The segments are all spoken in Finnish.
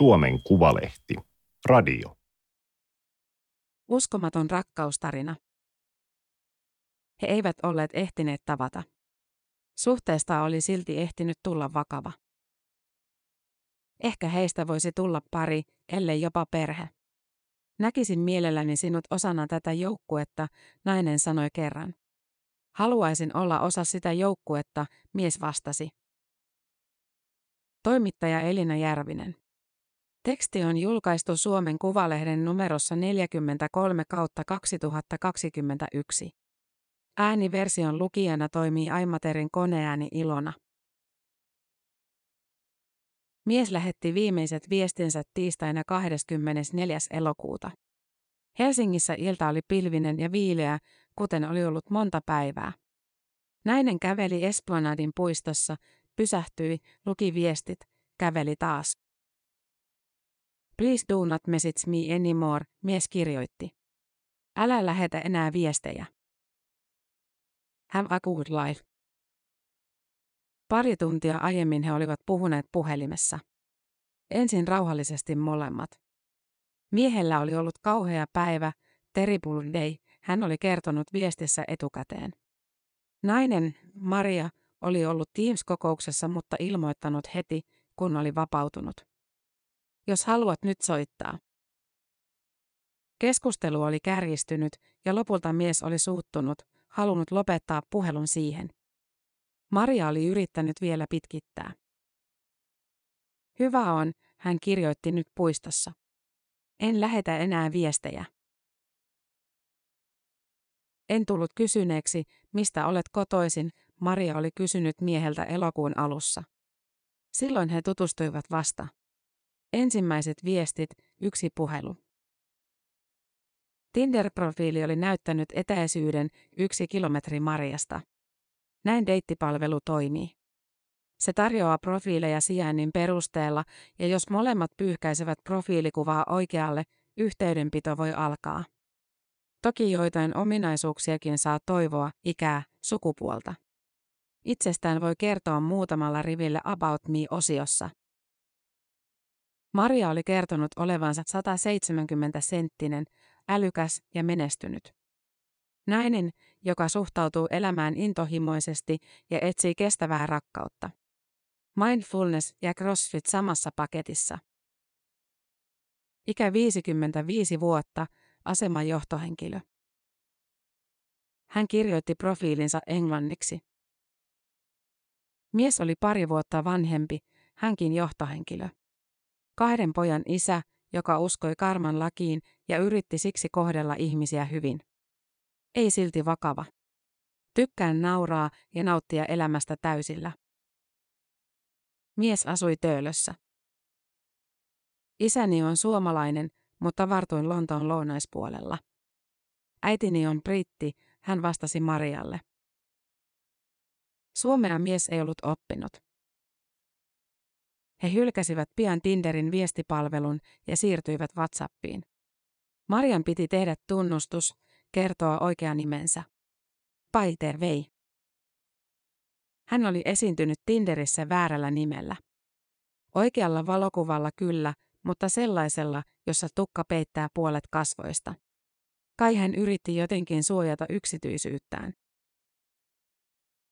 Suomen Kuvalehti. Radio. Uskomaton rakkaustarina. He eivät olleet ehtineet tavata. Suhteesta oli silti ehtinyt tulla vakava. Ehkä heistä voisi tulla pari, ellei jopa perhe. Näkisin mielelläni sinut osana tätä joukkuetta, nainen sanoi kerran. Haluaisin olla osa sitä joukkuetta, mies vastasi. Toimittaja Elina Järvinen. Teksti on julkaistu Suomen Kuvalehden numerossa 43 kautta 2021. Ääniversion lukijana toimii Aimaterin koneääni Ilona. Mies lähetti viimeiset viestinsä tiistaina 24. elokuuta. Helsingissä ilta oli pilvinen ja viileä, kuten oli ollut monta päivää. Nainen käveli Esplanadin puistossa, pysähtyi, luki viestit, käveli taas. Please do not message me anymore, mies kirjoitti. Älä lähetä enää viestejä. Have a good life. Pari tuntia aiemmin he olivat puhuneet puhelimessa. Ensin rauhallisesti molemmat. Miehellä oli ollut kauhea päivä, terrible day, hän oli kertonut viestissä etukäteen. Nainen, Maria, oli ollut Teams-kokouksessa, mutta ilmoittanut heti, kun oli vapautunut. Jos haluat nyt soittaa. Keskustelu oli kärjistynyt ja lopulta mies oli suuttunut, halunnut lopettaa puhelun siihen. Maria oli yrittänyt vielä pitkittää. Hyvä on, hän kirjoitti nyt puistossa. En lähetä enää viestejä. En tullut kysyneeksi, mistä olet kotoisin, Maria oli kysynyt mieheltä elokuun alussa. Silloin he tutustuivat vasta. Ensimmäiset viestit, yksi puhelu. Tinder-profiili oli näyttänyt etäisyyden yksi kilometri Mariasta. Näin deittipalvelu toimii. Se tarjoaa profiileja sijainnin perusteella ja jos molemmat pyyhkäisevät profiilikuvaa oikealle, yhteydenpito voi alkaa. Toki joitain ominaisuuksiakin saa toivoa, ikää, sukupuolta. Itsestään voi kertoa muutamalla rivillä About Me-osiossa. Maria oli kertonut olevansa 170 senttinen, älykäs ja menestynyt. Nainen, joka suhtautuu elämään intohimoisesti ja etsii kestävää rakkautta. Mindfulness ja CrossFit samassa paketissa. Ikä 55 vuotta, asema johtohenkilö. Hän kirjoitti profiilinsa englanniksi. Mies oli pari vuotta vanhempi, hänkin johtohenkilö. Kahden pojan isä, joka uskoi karman lakiin ja yritti siksi kohdella ihmisiä hyvin. Ei silti vakava. Tykkään nauraa ja nauttia elämästä täysillä. Mies asui Töölössä. Isäni on suomalainen, mutta vartuin Lontoon lounaispuolella. Äitini on britti, hän vastasi Marialle. Suomea mies ei ollut oppinut. He hylkäsivät pian Tinderin viestipalvelun ja siirtyivät WhatsAppiin. Marian piti tehdä tunnustus, kertoa oikea nimensä. Paiter vei. Hän oli esiintynyt Tinderissä väärällä nimellä. Oikealla valokuvalla kyllä, mutta sellaisella, jossa tukka peittää puolet kasvoista. Kai hän yritti jotenkin suojata yksityisyyttään.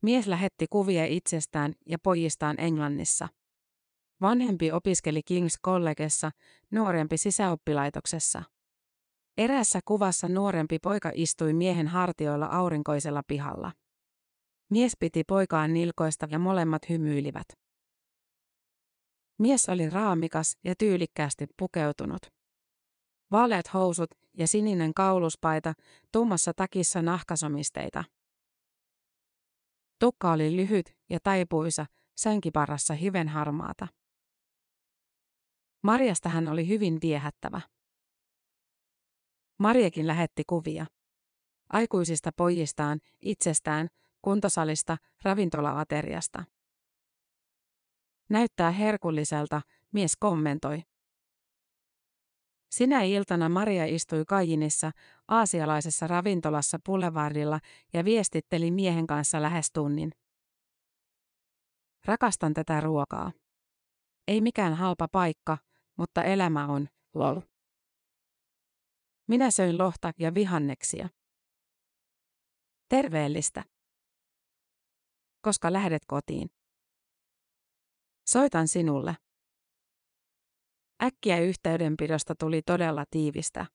Mies lähetti kuvia itsestään ja pojistaan Englannissa. Vanhempi opiskeli King's Collegessa, nuorempi sisäoppilaitoksessa. Eräässä kuvassa nuorempi poika istui miehen hartioilla aurinkoisella pihalla. Mies piti poikaan nilkoista ja molemmat hymyilivät. Mies oli raamikas ja tyylikkäästi pukeutunut. Vaaleat housut ja sininen kauluspaita, tummassa takissa nahkasomisteita. Tukka oli lyhyt ja taipuisa, sänkiparassa hiven harmaata. Marjasta hän oli hyvin viehättävä. Marjekin lähetti kuvia. Aikuisista pojistaan, itsestään, kuntosalista, ravintolaateriasta. Näyttää herkulliselta, mies kommentoi. Sinä iltana Maria istui Kajinissa, aasialaisessa ravintolassa Boulevardilla ja viestitteli miehen kanssa lähes tunnin. Rakastan tätä ruokaa. Ei mikään halpa paikka, mutta elämä on, lol. Minä söin lohta ja vihanneksia. Terveellistä. Koska lähdet kotiin. Soitan sinulle. Äkkiä yhteydenpidosta tuli todella tiivistä.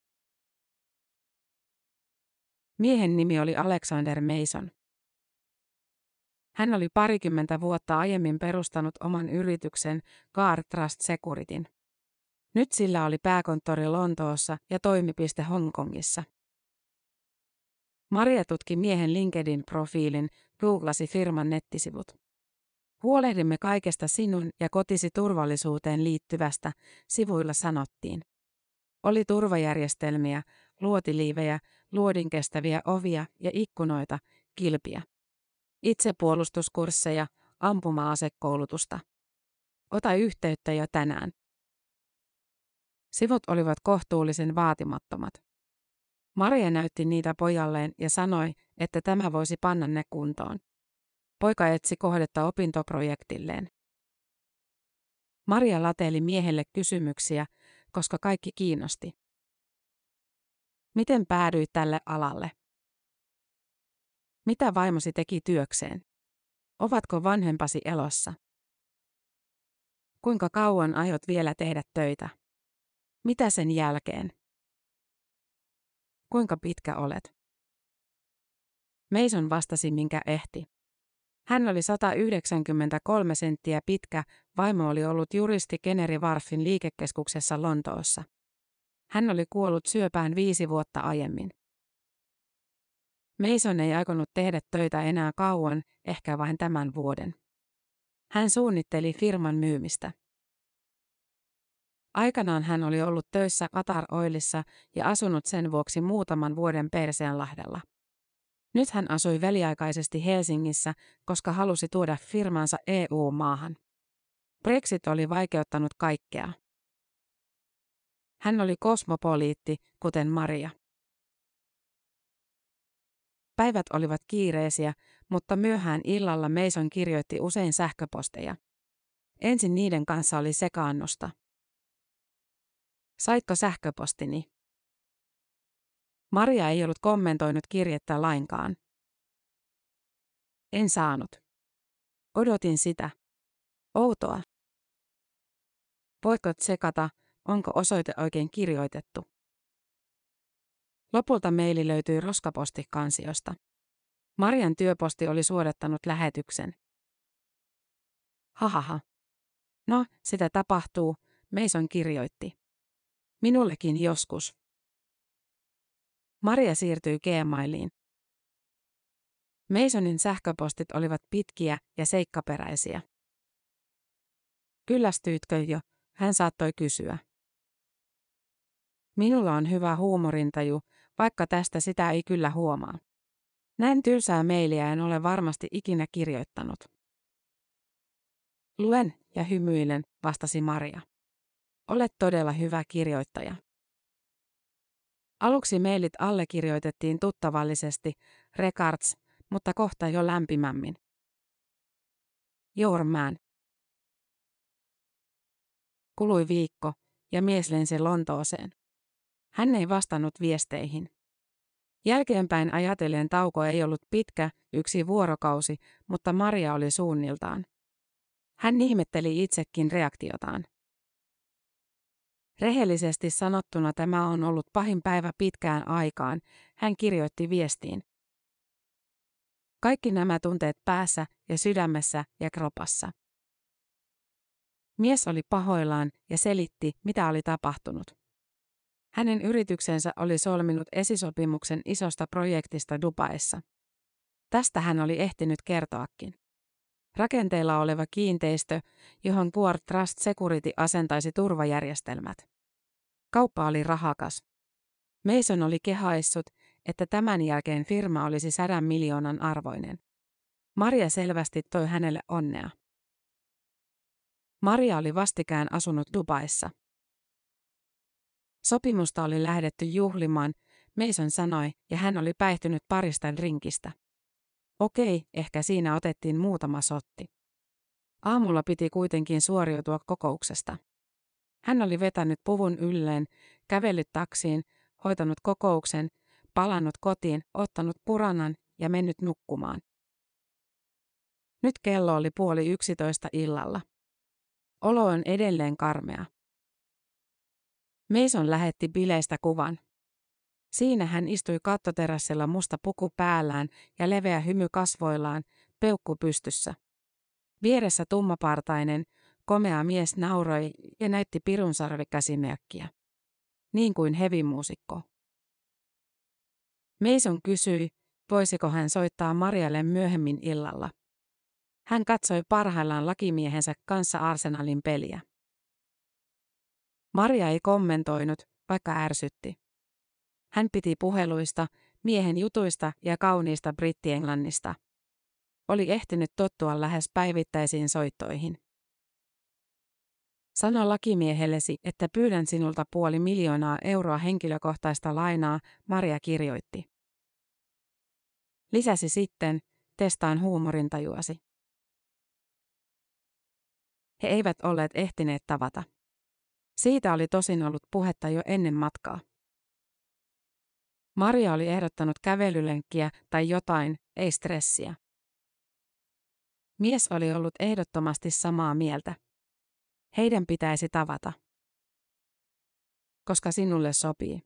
Miehen nimi oli Alexander Mason. Hän oli parikymmentä vuotta aiemmin perustanut oman yrityksen Car Trust Securityn. Nyt sillä oli pääkonttori Lontoossa ja toimipiste Hongkongissa. Maria tutki miehen LinkedIn-profiilin, googlasi firman nettisivut. Huolehdimme kaikesta sinun ja kotisi turvallisuuteen liittyvästä, sivuilla sanottiin. Oli turvajärjestelmiä, luotiliivejä, luodinkestäviä ovia ja ikkunoita, kilpiä. Itsepuolustuskursseja, ampuma-asekoulutusta. Ota yhteyttä jo tänään. Sivut olivat kohtuullisen vaatimattomat. Maria näytti niitä pojalleen ja sanoi, että tämä voisi panna ne kuntoon. Poika etsi kohdetta opintoprojektilleen. Maria lateli miehelle kysymyksiä, koska kaikki kiinnosti. Miten päädyit tälle alalle? Mitä vaimosi teki työkseen? Ovatko vanhempasi elossa? Kuinka kauan aiot vielä tehdä töitä? Mitä sen jälkeen? Kuinka pitkä olet? Mason vastasi minkä ehti. Hän oli 193 senttiä pitkä, vaimo oli ollut juristi Keneri Warfin liikekeskuksessa Lontoossa. Hän oli kuollut syöpään viisi vuotta aiemmin. Mason ei aikonut tehdä töitä enää kauan, ehkä vain tämän vuoden. Hän suunnitteli firman myymistä. Aikanaan hän oli ollut töissä Qatar Oilissa ja asunut sen vuoksi muutaman vuoden Persianlahdella. Nyt hän asui väliaikaisesti Helsingissä, koska halusi tuoda firmansa EU-maahan. Brexit oli vaikeuttanut kaikkea. Hän oli kosmopoliitti, kuten Maria. Päivät olivat kiireisiä, mutta myöhään illalla Mason kirjoitti usein sähköposteja. Ensin niiden kanssa oli sekaannusta. Saitko sähköpostini? Maria ei ollut kommentoinut kirjettä lainkaan. En saanut. Odotin sitä. Outoa. Voitko tsekata, onko osoite oikein kirjoitettu? Lopulta meili löytyi roskapostikansiosta. Marian työposti oli suodattanut lähetyksen. Hahaha. No, sitä tapahtuu, Mason kirjoitti. Minullekin joskus. Maria siirtyi Gmailiin. Masonin sähköpostit olivat pitkiä ja seikkaperäisiä. Kyllästyitkö jo? Hän saattoi kysyä. Minulla on hyvä huumorintaju, vaikka tästä sitä ei kyllä huomaa. Näin tylsää mailia en ole varmasti ikinä kirjoittanut. Luen ja hymyilen, vastasi Maria. Olet todella hyvä kirjoittaja. Aluksi mailit allekirjoitettiin tuttavallisesti, Regards, mutta kohta jo lämpimämmin. Man. Kului viikko, ja mies lensi Lontooseen. Hän ei vastannut viesteihin. Jälkeenpäin ajatellen tauko ei ollut pitkä, yksi vuorokausi, mutta Maria oli suunniltaan. Hän ihmetteli itsekin reaktiotaan. Rehellisesti sanottuna tämä on ollut pahin päivä pitkään aikaan, hän kirjoitti viestiin. Kaikki nämä tunteet päässä ja sydämessä ja kropassa. Mies oli pahoillaan ja selitti, mitä oli tapahtunut. Hänen yrityksensä oli solminut esisopimuksen isosta projektista Dubaissa. Tästä hän oli ehtinyt kertoakin. Rakenteilla oleva kiinteistö, johon Guard Trust Security asentaisi turvajärjestelmät. Kauppa oli rahakas. Mason oli kehaissut, että tämän jälkeen firma olisi sadan miljoonan arvoinen. Maria selvästi toi hänelle onnea. Maria oli vastikään asunut Dubaissa. Sopimusta oli lähdetty juhlimaan, Mason sanoi, ja hän oli päihtynyt parista drinkistä. Okei, ehkä siinä otettiin muutama sotti. Aamulla piti kuitenkin suoriutua kokouksesta. Hän oli vetänyt puvun ylleen, kävellyt taksiin, hoitanut kokouksen, palannut kotiin, ottanut puranan ja mennyt nukkumaan. Nyt kello oli puoli yksitoista illalla. Olo on edelleen karmea. Mason lähetti bileistä kuvan. Siinä hän istui kattoterassilla musta puku päällään ja leveä hymy kasvoillaan, peukku pystyssä. Vieressä tummapartainen, komea mies nauroi ja näytti pirun sarvikäsimerkkiä. Niin kuin hevimuusikko. Mason kysyi, voisiko hän soittaa Marialle myöhemmin illalla. Hän katsoi parhaillaan lakimiehensä kanssa Arsenalin peliä. Maria ei kommentoinut, vaikka ärsytti. Hän piti puheluista, miehen jutuista ja kauniista brittienglannista. Oli ehtinyt tottua lähes päivittäisiin soittoihin. Sano lakimiehellesi, että pyydän sinulta puoli miljoonaa euroa henkilökohtaista lainaa, Maria kirjoitti. Lisäsi sitten, testaan huumorintajuasi. He eivät olleet ehtineet tavata. Siitä oli tosin ollut puhetta jo ennen matkaa. Maria oli ehdottanut kävelylenkkiä tai jotain, ei stressiä. Mies oli ollut ehdottomasti samaa mieltä. Heidän pitäisi tavata. Koska sinulle sopii.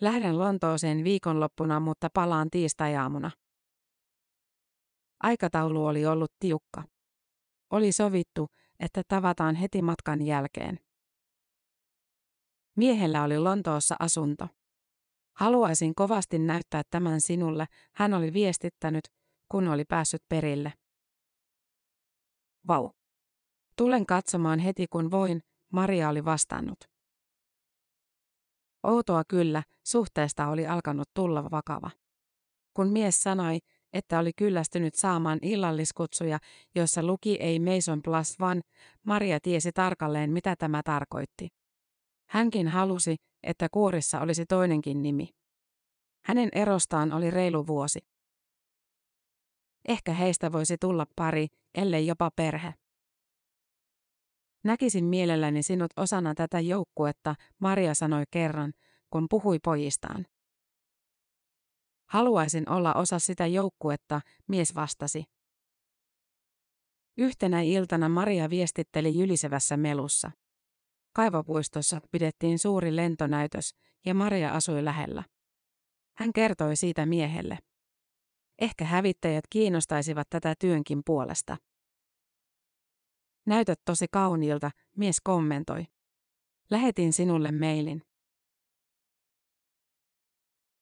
Lähden Lontooseen viikonloppuna, mutta palaan tiistaiaamuna. Aikataulu oli ollut tiukka. Oli sovittu, että tavataan heti matkan jälkeen. Miehellä oli Lontoossa asunto. Haluaisin kovasti näyttää tämän sinulle, hän oli viestittänyt, kun oli päässyt perille. Vau. Tulen katsomaan heti kun voin, Maria oli vastannut. Outoa kyllä, suhteesta oli alkanut tulla vakava. Kun mies sanoi, että oli kyllästynyt saamaan illalliskutsuja, joissa luki ei Mason Plus One, Maria tiesi tarkalleen mitä tämä tarkoitti. Hänkin halusi, että kuorissa olisi toinenkin nimi. Hänen erostaan oli reilu vuosi. Ehkä heistä voisi tulla pari, ellei jopa perhe. Näkisin mielelläni sinut osana tätä joukkuetta, Maria sanoi kerran, kun puhui pojistaan. Haluaisin olla osa sitä joukkuetta, mies vastasi. Yhtenä iltana Maria viestitteli jylisevässä melussa. Kaivopuistossa pidettiin suuri lentonäytös ja Maria asui lähellä. Hän kertoi siitä miehelle. Ehkä hävittäjät kiinnostaisivat tätä työnkin puolesta. Näytät tosi kauniilta, mies kommentoi. Lähetin sinulle mailin.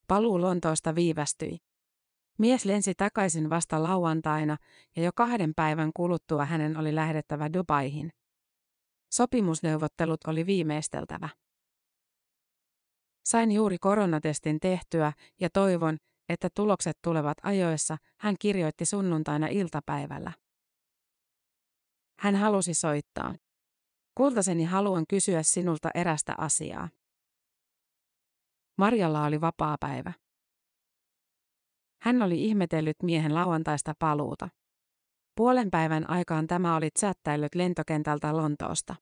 Paluu Lontoosta viivästyi. Mies lensi takaisin vasta lauantaina ja jo kahden päivän kuluttua hänen oli lähdettävä Dubaihin. Sopimusneuvottelut oli viimeisteltävä. Sain juuri koronatestin tehtyä ja toivon, että tulokset tulevat ajoissa, hän kirjoitti sunnuntaina iltapäivällä. Hän halusi soittaa. Kultaseni haluan kysyä sinulta erästä asiaa. Marjalla oli vapaa päivä. Hän oli ihmetellyt miehen lauantaista paluuta. Puolen päivän aikaan tämä oli chattaillut lentokentältä Lontoosta.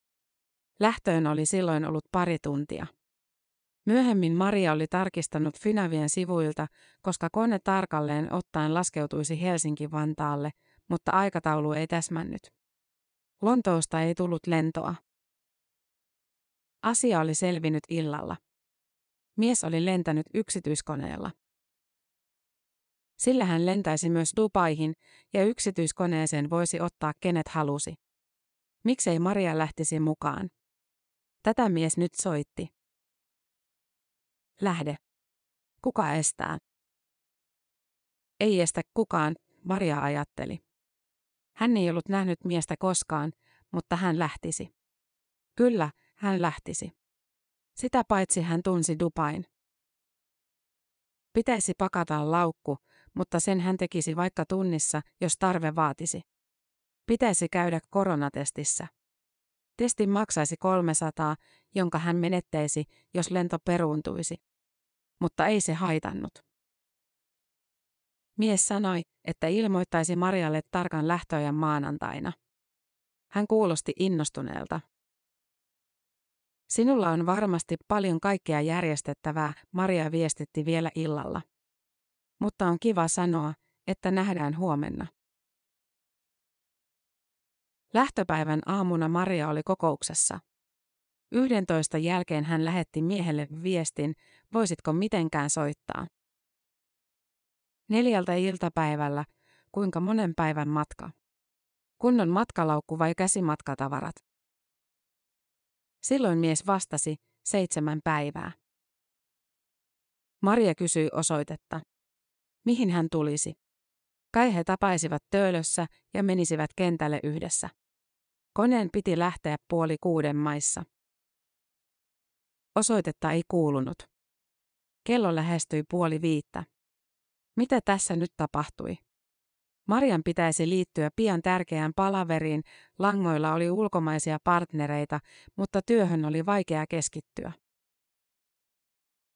Lähtöön oli silloin ollut pari tuntia. Myöhemmin Maria oli tarkistanut Finavien sivuilta, koska kone tarkalleen ottaen laskeutuisi Helsinki-Vantaalle, mutta aikataulu ei täsmännyt. Lontoosta ei tullut lentoa. Asia oli selvinnyt illalla. Mies oli lentänyt yksityiskoneella. Sillä hän lentäisi myös Dubaihin ja yksityiskoneeseen voisi ottaa kenet halusi. Miksei Maria lähtisi mukaan? Tätä mies nyt soitti. Lähde. Kuka estää? Ei estä kukaan, Maria ajatteli. Hän ei ollut nähnyt miestä koskaan, mutta hän lähtisi. Kyllä, hän lähtisi. Sitä paitsi hän tunsi Dubain. Pitäisi pakata laukku, mutta sen hän tekisi vaikka tunnissa, jos tarve vaatisi. Pitäisi käydä koronatestissä. Testin maksaisi 300, jonka hän menettäisi, jos lento peruuntuisi. Mutta ei se haitannut. Mies sanoi, että ilmoittaisi Marialle tarkan lähtöajan maanantaina. Hän kuulosti innostuneelta. Sinulla on varmasti paljon kaikkea järjestettävää, Maria viestitti vielä illalla. Mutta on kiva sanoa, että nähdään huomenna. Lähtöpäivän aamuna Maria oli kokouksessa. Yhdentoista jälkeen hän lähetti miehelle viestin, voisitko mitenkään soittaa. Neljältä iltapäivällä, kuinka monen päivän matka? Kunnon matkalaukku vai käsimatkatavarat? Silloin mies vastasi, seitsemän päivää. Maria kysyi osoitetta. Mihin hän tulisi? Kai he tapaisivat töölössä ja menisivät kentälle yhdessä. Koneen piti lähteä puoli kuuden maissa. Osoitetta ei kuulunut. Kello lähestyi puoli viittä. Mitä tässä nyt tapahtui? Marian pitäisi liittyä pian tärkeään palaveriin, langoilla oli ulkomaisia partnereita, mutta työhön oli vaikea keskittyä.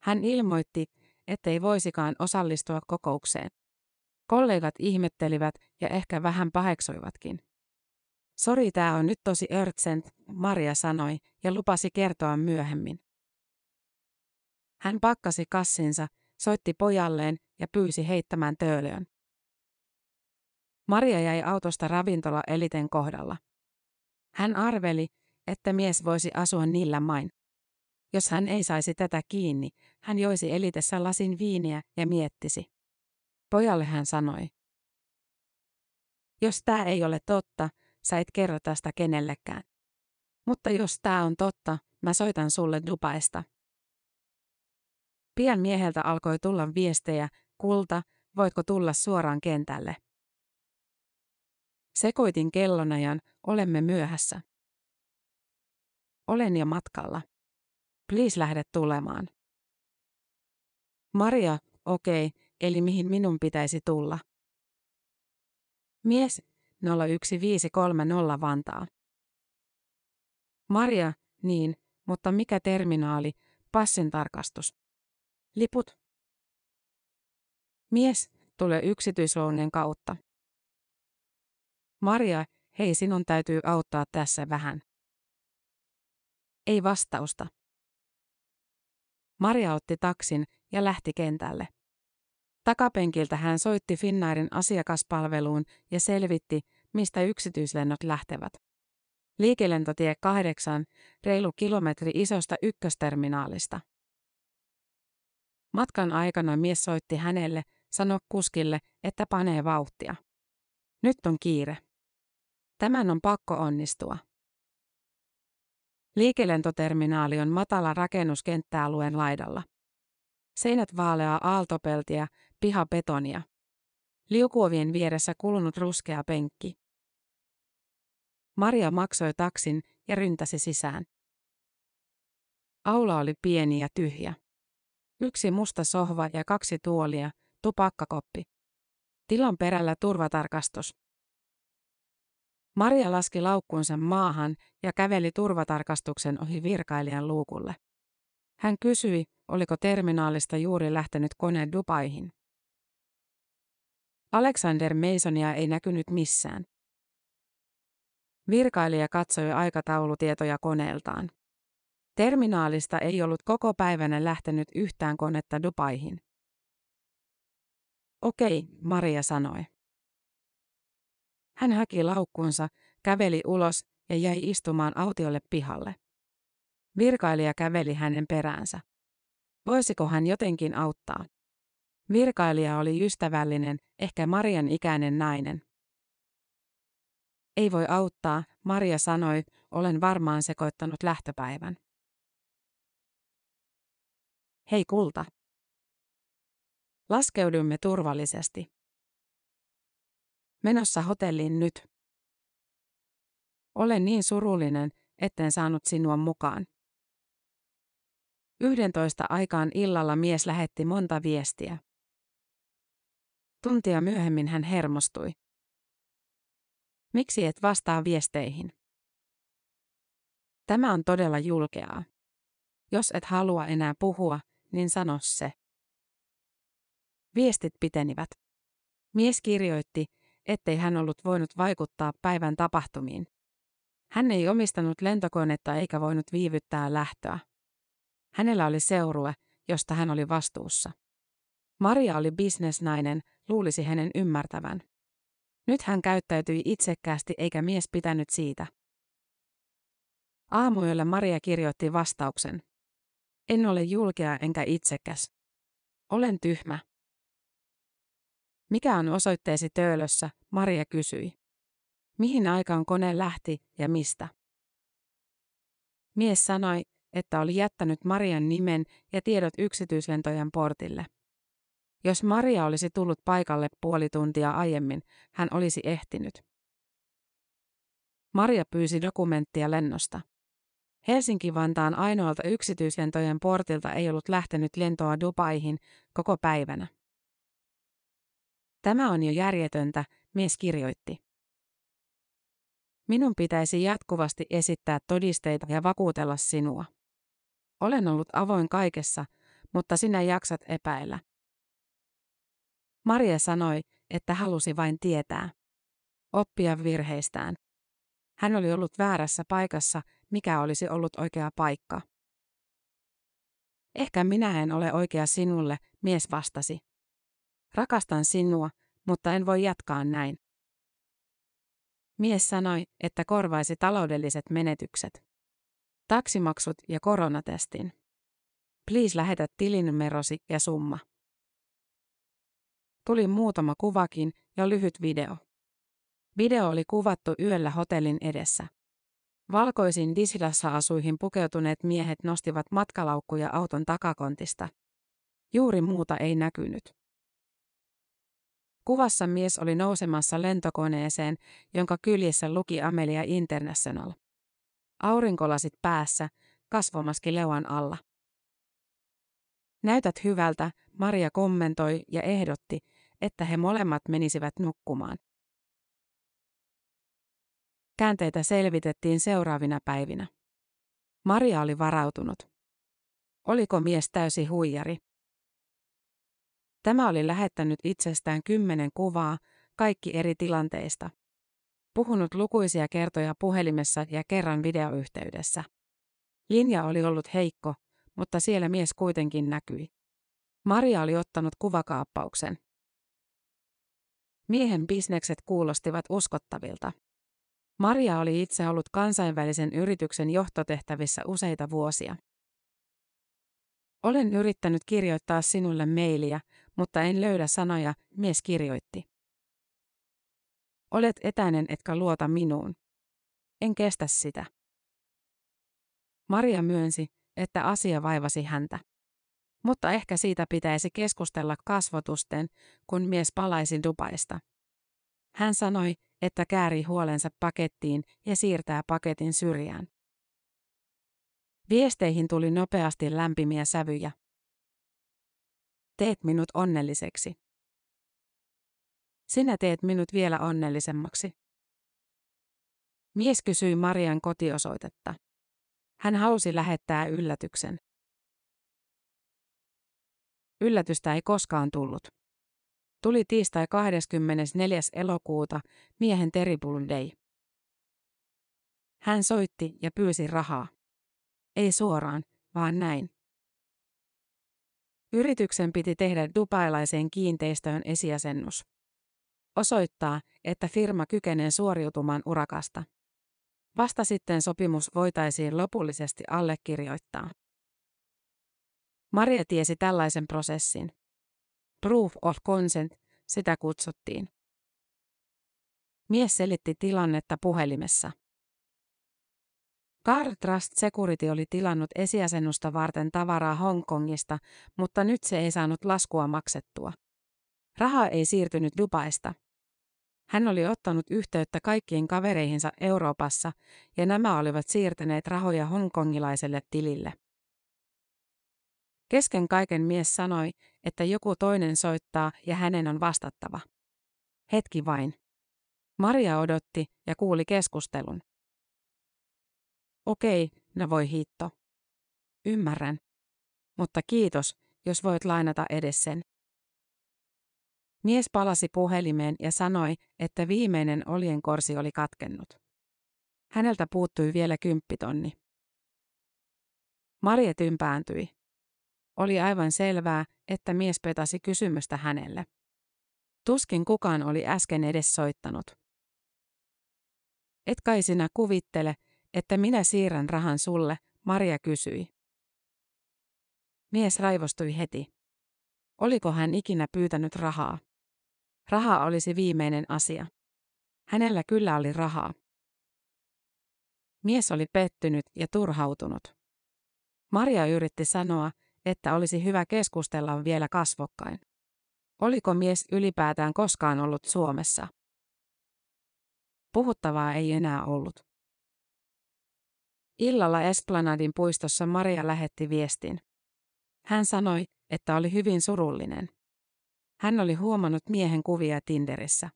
Hän ilmoitti, ettei voisikaan osallistua kokoukseen. Kollegat ihmettelivät ja ehkä vähän paheksoivatkin. Sori, tämä on nyt tosi urgent, Maria sanoi ja lupasi kertoa myöhemmin. Hän pakkasi kassinsa, soitti pojalleen ja pyysi heittämään töölöön. Maria jäi autosta ravintola eliten kohdalla. Hän arveli, että mies voisi asua niillä main. Jos hän ei saisi tätä kiinni, hän joisi elitessä lasin viiniä ja miettisi. Pojalle hän sanoi. Jos tämä ei ole totta, sä et kerro tästä kenellekään. Mutta jos tämä on totta, mä soitan sulle Dubaista. Pian mieheltä alkoi tulla viestejä, kulta, voitko tulla suoraan kentälle? Sekoitin kellonajan, olemme myöhässä. Olen jo matkalla. Please lähde tulemaan. Maria, okei, okay, eli mihin minun pitäisi tulla? Mies, 01530 Vantaa. Maria, niin, mutta mikä terminaali, passin tarkastus? Liput. Mies, tule yksityislounien kautta. Maria, hei sinun täytyy auttaa tässä vähän. Ei vastausta. Maria otti taksin ja lähti kentälle. Takapenkiltä hän soitti Finnairin asiakaspalveluun ja selvitti, mistä yksityislennot lähtevät. Liikelentotie 8, reilu kilometri isosta ykkösterminaalista. Matkan aikana mies soitti hänelle, sanoi kuskille, että panee vauhtia. Nyt on kiire. Tämän on pakko onnistua. Liikelentoterminaali on matala rakennuskenttäalueen laidalla. Seinät vaaleaa aaltopeltiä, piha betonia. Liukuovien vieressä kulunut ruskea penkki. Maria maksoi taksin ja ryntäsi sisään. Aula oli pieni ja tyhjä. Yksi musta sohva ja kaksi tuolia, tupakkakoppi. Tilan perällä turvatarkastus. Maria laski laukkunsa maahan ja käveli turvatarkastuksen ohi virkailijan luukulle. Hän kysyi, oliko terminaalista juuri lähtenyt kone Dubaihin. Alexander Masonia ei näkynyt missään. Virkailija katsoi aikataulutietoja koneeltaan. Terminaalista ei ollut koko päivänä lähtenyt yhtään konetta Dubaihin. Okei, Maria sanoi. Hän haki laukkunsa, käveli ulos ja jäi istumaan autiolle pihalle. Virkailija käveli hänen peräänsä. Voisiko hän jotenkin auttaa? Virkailija oli ystävällinen, ehkä Marian ikäinen nainen. Ei voi auttaa, Maria sanoi, olen varmaan sekoittanut lähtöpäivän. Hei kulta. Laskeudumme turvallisesti. Menossa hotelliin nyt. Olen niin surullinen, etten saanut sinua mukaan. Yhdentoista aikaan illalla mies lähetti monta viestiä. Tuntia myöhemmin hän hermostui. Miksi et vastaa viesteihin? Tämä on todella julkeaa. Jos et halua enää puhua, niin sano se. Viestit pitenivät. Mies kirjoitti, ettei hän ollut voinut vaikuttaa päivän tapahtumiin. Hän ei omistanut lentokonetta eikä voinut viivyttää lähtöä. Hänellä oli seurue, josta hän oli vastuussa. Maria oli bisnesnainen, luulisi hänen ymmärtävän. Nyt hän käyttäytyi itsekkäästi eikä mies pitänyt siitä. Aamuyöllä Maria kirjoitti vastauksen. En ole julkea enkä itsekäs. Olen tyhmä. Mikä on osoitteesi Töölössä, Maria kysyi. Mihin aikaan kone lähti ja mistä? Mies sanoi, että oli jättänyt Marian nimen ja tiedot yksityislentojen portille. Jos Maria olisi tullut paikalle puoli tuntia aiemmin, hän olisi ehtinyt. Maria pyysi dokumenttia lennosta. Helsinki-Vantaan ainoalta yksityislentojen portilta ei ollut lähtenyt lentoa Dubaihin koko päivänä. Tämä on jo järjetöntä, mies kirjoitti. Minun pitäisi jatkuvasti esittää todisteita ja vakuutella sinua. Olen ollut avoin kaikessa, mutta sinä jaksat epäillä. Maria sanoi, että halusi vain tietää. Oppia virheistään. Hän oli ollut väärässä paikassa, mikä olisi ollut oikea paikka. Ehkä minä en ole oikea sinulle, mies vastasi. Rakastan sinua, mutta en voi jatkaa näin. Mies sanoi, että korvaisi taloudelliset menetykset. Taksimaksut ja koronatestin. Please lähetä tilinumerosi ja summa. Tuli muutama kuvakin ja lyhyt video. Video oli kuvattu yöllä hotellin edessä. Valkoisin disilassa asuihin pukeutuneet miehet nostivat matkalaukkuja auton takakontista. Juuri muuta ei näkynyt. Kuvassa mies oli nousemassa lentokoneeseen, jonka kyljessä luki Amelia International. Aurinkolasit päässä, kasvomaski leuan alla. Näytät hyvältä, Maria kommentoi ja ehdotti, että he molemmat menisivät nukkumaan. Käänteitä selvitettiin seuraavina päivinä. Maria oli varautunut. Oliko mies täysi huijari? Tämä oli lähettänyt itsestään kymmenen kuvaa, kaikki eri tilanteista. Puhunut lukuisia kertoja puhelimessa ja kerran videoyhteydessä. Linja oli ollut heikko, mutta siellä mies kuitenkin näkyi. Maria oli ottanut kuvakaappauksen. Miehen bisnekset kuulostivat uskottavilta. Maria oli itse ollut kansainvälisen yrityksen johtotehtävissä useita vuosia. Olen yrittänyt kirjoittaa sinulle mailia, mutta en löydä sanoja, mies kirjoitti. Olet etäinen etkä luota minuun. En kestä sitä. Maria myönsi, että asia vaivasi häntä. Mutta ehkä siitä pitäisi keskustella kasvotusten, kun mies palaisi Dubaista. Hän sanoi, että käärii huolensa pakettiin ja siirtää paketin syrjään. Viesteihin tuli nopeasti lämpimiä sävyjä. Teet minut onnelliseksi. Sinä teet minut vielä onnellisemmaksi. Mies kysyi Marian kotiosoitetta. Hän halusi lähettää yllätyksen. Yllätystä ei koskaan tullut. Tuli tiistai 24. elokuuta, miehen Terrible Day. Hän soitti ja pyysi rahaa. Ei suoraan, vaan näin. Yrityksen piti tehdä dubailaiseen kiinteistöön esiasennus. Osoittaa, että firma kykenee suoriutumaan urakasta. Vasta sitten sopimus voitaisiin lopullisesti allekirjoittaa. Maria tiesi tällaisen prosessin. Proof of consent, sitä kutsuttiin. Mies selitti tilannetta puhelimessa. Car Trust Security oli tilannut esiasennusta varten tavaraa Hongkongista, mutta nyt se ei saanut laskua maksettua. Raha ei siirtynyt Dubaista. Hän oli ottanut yhteyttä kaikkiin kavereihinsa Euroopassa ja nämä olivat siirtäneet rahoja hongkongilaiselle tilille. Kesken kaiken mies sanoi, että joku toinen soittaa ja hänen on vastattava. Hetki vain. Maria odotti ja kuuli keskustelun. Okei, no voi hitto. Ymmärrän. Mutta kiitos, jos voit lainata edes sen. Mies palasi puhelimeen ja sanoi, että viimeinen oljenkorsi oli katkennut. Häneltä puuttui vielä kymppitonni. Maria tympääntyi. Oli aivan selvää, että mies petasi kysymystä hänelle. Tuskin kukaan oli äsken edes soittanut. Et kai sinä kuvittele, että minä siirrän rahan sulle, Maria kysyi. Mies raivostui heti. Oliko hän ikinä pyytänyt rahaa? Raha olisi viimeinen asia. Hänellä kyllä oli rahaa. Mies oli pettynyt ja turhautunut. Maria yritti sanoa, että olisi hyvä keskustella vielä kasvokkain. Oliko mies ylipäätään koskaan ollut Suomessa? Puhuttavaa ei enää ollut. Illalla Esplanadin puistossa Maria lähetti viestin. Hän sanoi, että oli hyvin surullinen. Hän oli huomannut miehen kuvia Tinderissä.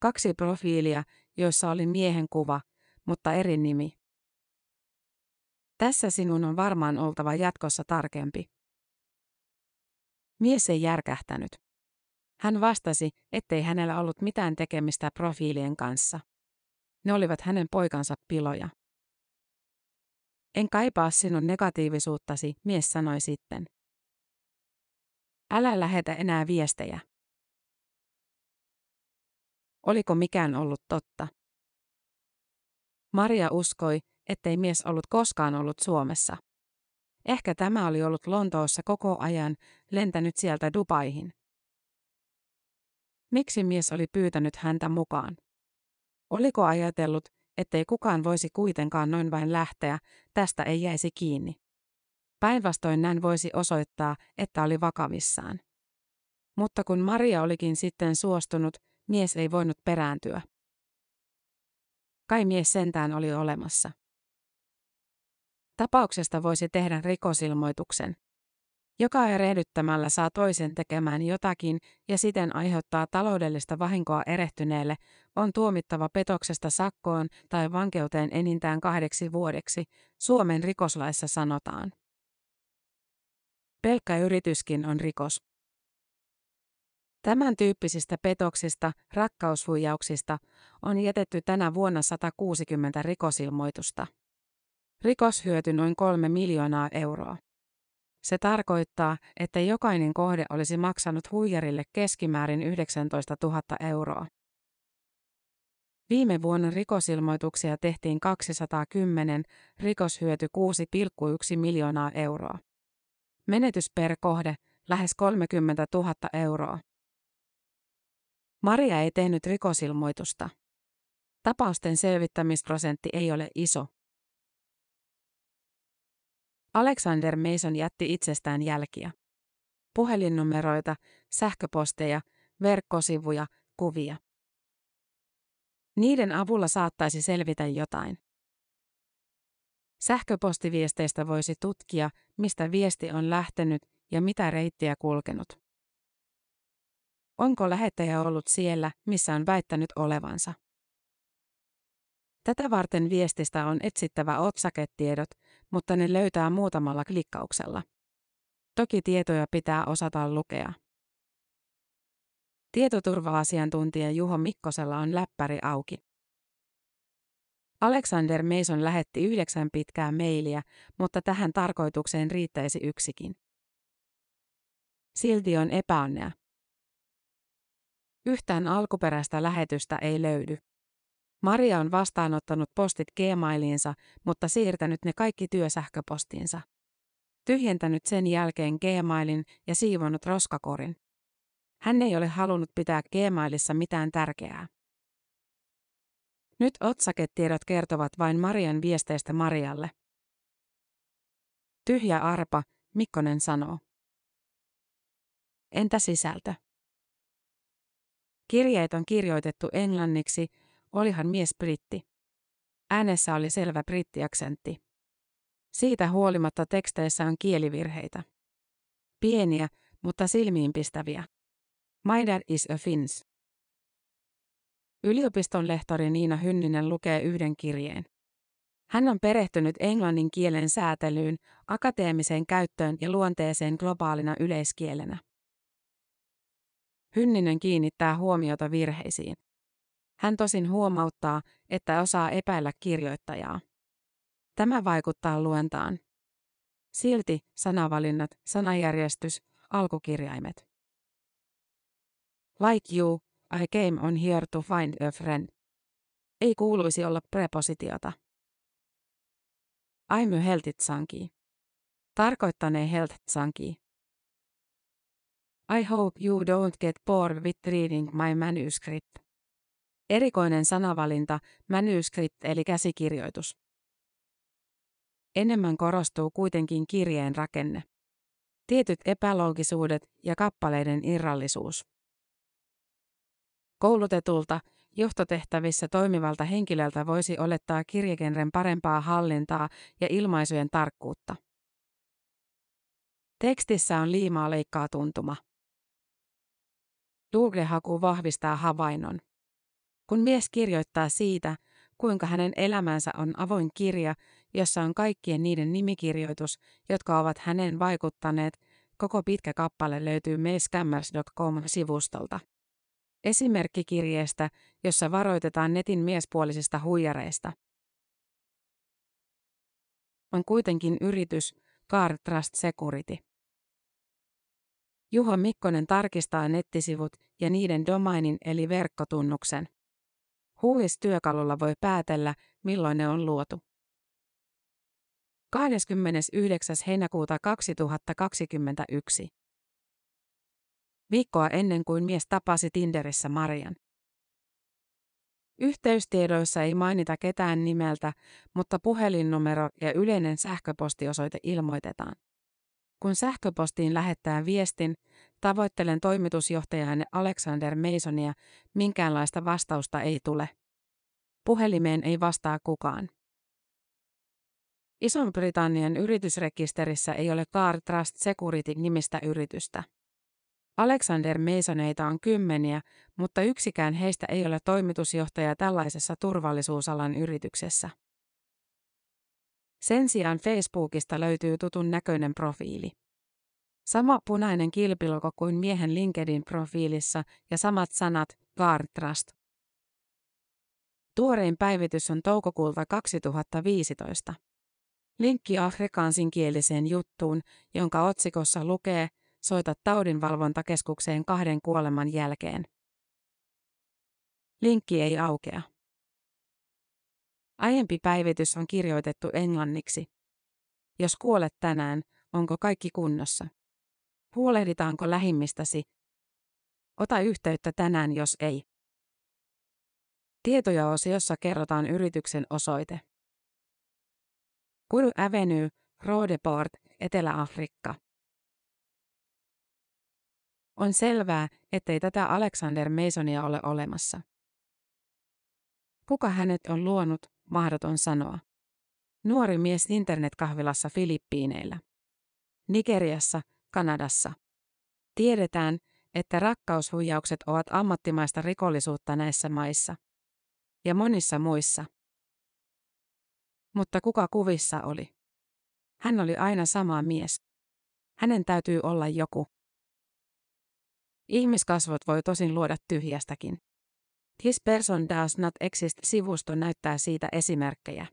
Kaksi profiilia, joissa oli miehen kuva, mutta eri nimi. Tässä sinun on varmaan oltava jatkossa tarkempi. Mies ei järkähtänyt. Hän vastasi, ettei hänellä ollut mitään tekemistä profiilien kanssa. Ne olivat hänen poikansa piloja. En kaipaa sinun negatiivisuuttasi, mies sanoi sitten. Älä lähetä enää viestejä. Oliko mikään ollut totta? Maria uskoi, ettei mies ollut koskaan ollut Suomessa. Ehkä tämä oli ollut Lontoossa koko ajan, lentänyt sieltä Dubaihin. Miksi mies oli pyytänyt häntä mukaan? Oliko ajatellut, ettei kukaan voisi kuitenkaan noin vain lähteä, tästä ei jäisi kiinni. Päinvastoin näin voisi osoittaa, että oli vakavissaan. Mutta kun Maria olikin sitten suostunut, mies ei voinut perääntyä. Kai mies sentään oli olemassa. Tapauksesta voisi tehdä rikosilmoituksen. Joka erehdyttämällä saa toisen tekemään jotakin ja siten aiheuttaa taloudellista vahinkoa erehtyneelle, on tuomittava petoksesta sakkoon tai vankeuteen enintään kahdeksi vuodeksi, Suomen rikoslaissa sanotaan. Pelkkä yrityskin on rikos. Tämän tyyppisistä petoksista, rakkaushuijauksista, on jätetty tänä vuonna 160 rikosilmoitusta. Rikos hyöty noin kolme miljoonaa euroa. Se tarkoittaa, että jokainen kohde olisi maksanut huijarille keskimäärin 19 000 euroa. Viime vuonna rikosilmoituksia tehtiin 210, rikoshyöty 6,1 miljoonaa euroa. Menetys per kohde, lähes 30 000 euroa. Maria ei tehnyt rikosilmoitusta. Tapausten selvittämisprosentti ei ole iso. Alexander Mason jätti itsestään jälkiä. Puhelinnumeroita, sähköposteja, verkkosivuja, kuvia. Niiden avulla saattaisi selvitä jotain. Sähköpostiviesteistä voisi tutkia, mistä viesti on lähtenyt ja mitä reittiä kulkenut. Onko lähettäjä ollut siellä, missä on väittänyt olevansa? Tätä varten viestistä on etsittävä otsaketiedot, mutta ne löytää muutamalla klikkauksella. Toki tietoja pitää osata lukea. Tietoturva-asiantuntija Juho Mikkosella on läppäri auki. Alexander Mason lähetti yhdeksän pitkää mailia, mutta tähän tarkoitukseen riittäisi yksikin. Silti on epäonnea. Yhtään alkuperäistä lähetystä ei löydy. Maria on vastaanottanut postit Gmailiinsa, mutta siirtänyt ne kaikki työsähköpostinsa. Tyhjentänyt sen jälkeen Gmailin ja siivonut roskakorin. Hän ei ole halunnut pitää Gmailissa mitään tärkeää. Nyt otsaketiedot kertovat vain Marian viesteistä Marialle. Tyhjä arpa, Mikkonen sanoo. Entä sisältö? Kirjeet on kirjoitettu englanniksi, olihan mies britti. Äänessä oli selvä brittiaksentti. Siitä huolimatta teksteissä on kielivirheitä. Pieniä, mutta silmiinpistäviä. My dad is a Finns. Yliopiston lehtori Niina Hynninen lukee yhden kirjeen. Hän on perehtynyt englannin kielen säätelyyn, akateemiseen käyttöön ja luonteeseen globaalina yleiskielenä. Hynninen kiinnittää huomiota virheisiin. Hän tosin huomauttaa, että osaa epäillä kirjoittajaa. Tämä vaikuttaa luentaan. Silti sanavalinnat, sanajärjestys, alkukirjaimet. Like you, I came on here to find a friend. Ei kuuluisi olla prepositiota. I'm a heltitsanki. Tarkoittanee heltitsanki. I hope you don't get bored with reading my manuscript. Erikoinen sanavalinta, manuscript eli käsikirjoitus. Enemmän korostuu kuitenkin kirjeen rakenne. Tietyt epäloogisuudet ja kappaleiden irrallisuus. Koulutetulta, johtotehtävissä toimivalta henkilöltä voisi olettaa kirjegenren parempaa hallintaa ja ilmaisujen tarkkuutta. Tekstissä on liimaa leikkaa tuntuma. Google-haku vahvistaa havainnon. Kun mies kirjoittaa siitä, kuinka hänen elämänsä on avoin kirja, jossa on kaikkien niiden nimikirjoitus, jotka ovat hänen vaikuttaneet, koko pitkä kappale löytyy meiscammers.com-sivustolta. Esimerkki kirjeestä, jossa varoitetaan netin miespuolisista huijareista. On kuitenkin yritys, Car Trust Security. Juho Mikkonen tarkistaa nettisivut ja niiden domainin eli verkkotunnuksen. Huuis-työkalulla voi päätellä, milloin ne on luotu. 29. heinäkuuta 2021. Viikkoa ennen kuin mies tapasi Tinderissä Marian. Yhteystiedoissa ei mainita ketään nimeltä, mutta puhelinnumero ja yleinen sähköpostiosoite ilmoitetaan. Kun sähköpostiin lähettää viestin, tavoittelen toimitusjohtajanne Alexander Masonia, minkäänlaista vastausta ei tule. Puhelimeen ei vastaa kukaan. Ison-Britannian yritysrekisterissä ei ole Car Trust Security nimistä yritystä. Alexander Masoneita on kymmeniä, mutta yksikään heistä ei ole toimitusjohtaja tällaisessa turvallisuusalan yrityksessä. Sen sijaan Facebookista löytyy tutun näköinen profiili. Sama punainen kilpilogo kuin miehen LinkedIn-profiilissa ja samat sanat Guard Trust. Tuorein päivitys on toukokuulta 2015. Linkki afrikaansinkieliseen juttuun, jonka otsikossa lukee Soita taudinvalvontakeskukseen kahden kuoleman jälkeen. Linkki ei aukea. Aiempi päivitys on kirjoitettu englanniksi. Jos kuolet tänään, onko kaikki kunnossa? Huolehditaanko lähimmistäsi? Ota yhteyttä tänään, jos ei. Tietoja-osiossa kerrotaan yrityksen osoite. Kuru Avenue, Rodeport, Etelä-Afrikka. On selvää, ettei tätä Alexander Masonia ole olemassa. Kuka hänet on luonut, mahdoton sanoa. Nuori mies internetkahvilassa Filippiineillä. Nigeriassa, Kanadassa. Tiedetään, että rakkaushuijaukset ovat ammattimaista rikollisuutta näissä maissa. Ja monissa muissa. Mutta kuka kuvissa oli? Hän oli aina sama mies. Hänen täytyy olla joku. Ihmiskasvot voi tosin luoda tyhjästäkin. This person does not exist-sivusto näyttää siitä esimerkkejä.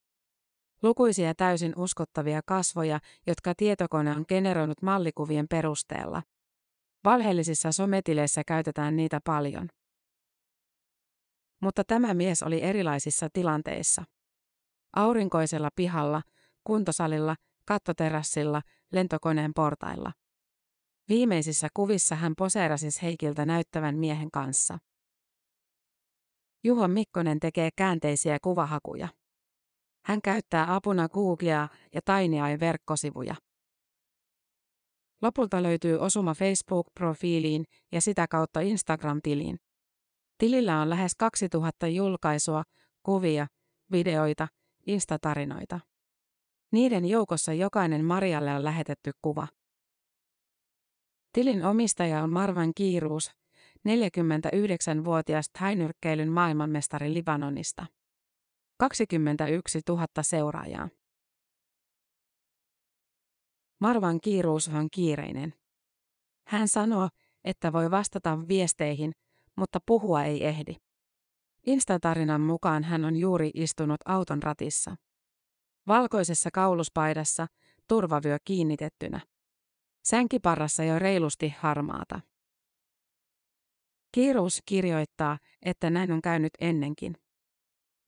Lukuisia täysin uskottavia kasvoja, jotka tietokone on generoinut mallikuvien perusteella. Valheellisissa sometileissä käytetään niitä paljon. Mutta tämä mies oli erilaisissa tilanteissa. Aurinkoisella pihalla, kuntosalilla, kattoterassilla, lentokoneen portailla. Viimeisissä kuvissa hän poseerasi Heikiltä näyttävän miehen kanssa. Juho Mikkonen tekee käänteisiä kuvahakuja. Hän käyttää apuna Googlea ja TinyEye-verkkosivuja. Lopulta löytyy osuma Facebook-profiiliin ja sitä kautta Instagram-tiliin. Tilillä on lähes 2000 julkaisua, kuvia, videoita, instatarinoita. Niiden joukossa jokainen Marialle on lähetetty kuva. Tilin omistaja on Marvan Kiiruus, 49-vuotias thainyrkkeilyn maailmanmestari Libanonista. 21 000 seuraajaa. Marvan kiiruus on kiireinen. Hän sanoo, että voi vastata viesteihin, mutta puhua ei ehdi. Instatarinan mukaan hän on juuri istunut auton ratissa. Valkoisessa kauluspaidassa, turvavyö kiinnitettynä. Sänkiparrassa jo reilusti harmaata. Kiirus kirjoittaa, että näin on käynyt ennenkin.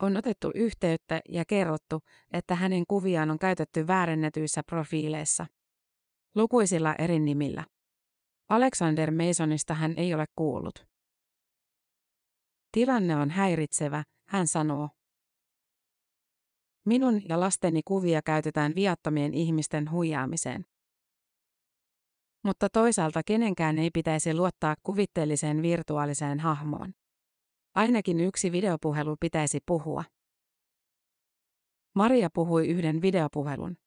On otettu yhteyttä ja kerrottu, että hänen kuviaan on käytetty väärennetyissä profiileissa. Lukuisilla eri nimillä. Alexander Masonista hän ei ole kuullut. Tilanne on häiritsevä, hän sanoo. Minun ja lasteni kuvia käytetään viattomien ihmisten huijaamiseen. Mutta toisaalta kenenkään ei pitäisi luottaa kuvitteelliseen virtuaaliseen hahmoon. Ainakin yksi videopuhelu pitäisi puhua. Maria puhui yhden videopuhelun.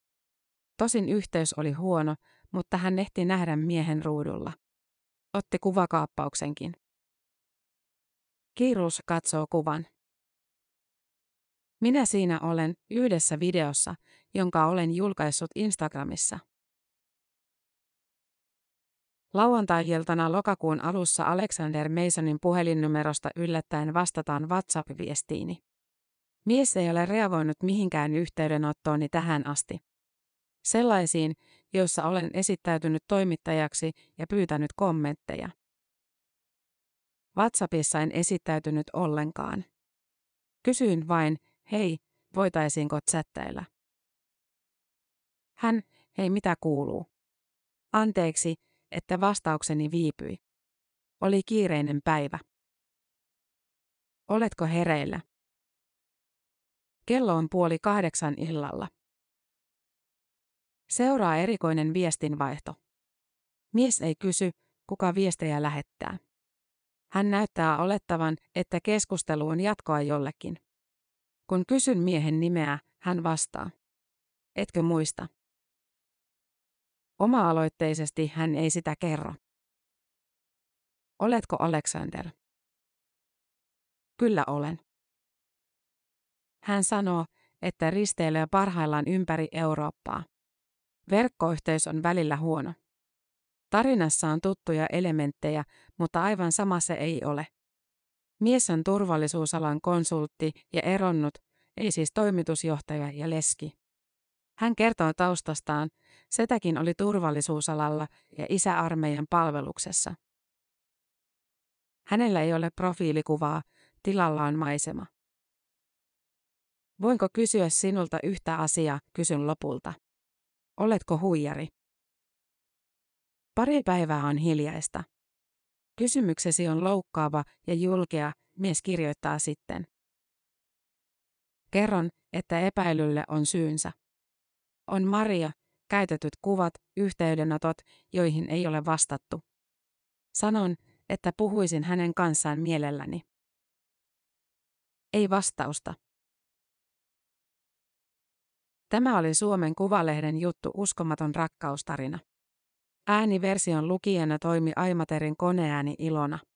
Tosin yhteys oli huono, mutta hän ehti nähdä miehen ruudulla. Otti kuvakaappauksenkin. Kiirus katsoo kuvan. Minä siinä olen yhdessä videossa, jonka olen julkaissut Instagramissa. Lauantai-iltana lokakuun alussa Alexander Masonin puhelinnumerosta yllättäen vastataan WhatsApp-viestiini. Mies ei ole reagoinut mihinkään yhteydenottooni tähän asti. Sellaisiin, joissa olen esittäytynyt toimittajaksi ja pyytänyt kommentteja. WhatsAppissa en esittäytynyt ollenkaan. Kysyin vain, hei, voitaisiinko chattailla? Hän, hei mitä kuuluu? Anteeksi, että vastaukseni viipyi. Oli kiireinen päivä. Oletko hereillä? Kello on puoli kahdeksan illalla. Seuraa erikoinen viestinvaihto. Mies ei kysy, kuka viestejä lähettää. Hän näyttää olettavan, että keskustelu on jatkoa jollekin. Kun kysyn miehen nimeä, hän vastaa. Etkö muista? Oma-aloitteisesti hän ei sitä kerro. Oletko Alexander? Kyllä olen. Hän sanoo, että risteilee parhaillaan ympäri Eurooppaa. Verkkoyhteys on välillä huono. Tarinassa on tuttuja elementtejä, mutta aivan sama se ei ole. Mies on turvallisuusalan konsultti ja eronnut, ei siis toimitusjohtaja ja leski. Hän kertoo taustastaan, setäkin oli turvallisuusalalla ja isä armeijan palveluksessa. Hänellä ei ole profiilikuvaa, tilalla on maisema. Voinko kysyä sinulta yhtä asiaa, kysyn lopulta. Oletko huijari? Pari päivää on hiljaista. Kysymyksesi on loukkaava ja julkea, mies kirjoittaa sitten. Kerron, että epäilylle on syynsä. On Maria, käytetyt kuvat, yhteydenotot, joihin ei ole vastattu. Sanon, että puhuisin hänen kanssaan mielelläni. Ei vastausta. Tämä oli Suomen Kuvalehden juttu Uskomaton rakkaustarina. Ääniversion lukijana toimi Aimaterin koneääni Ilona.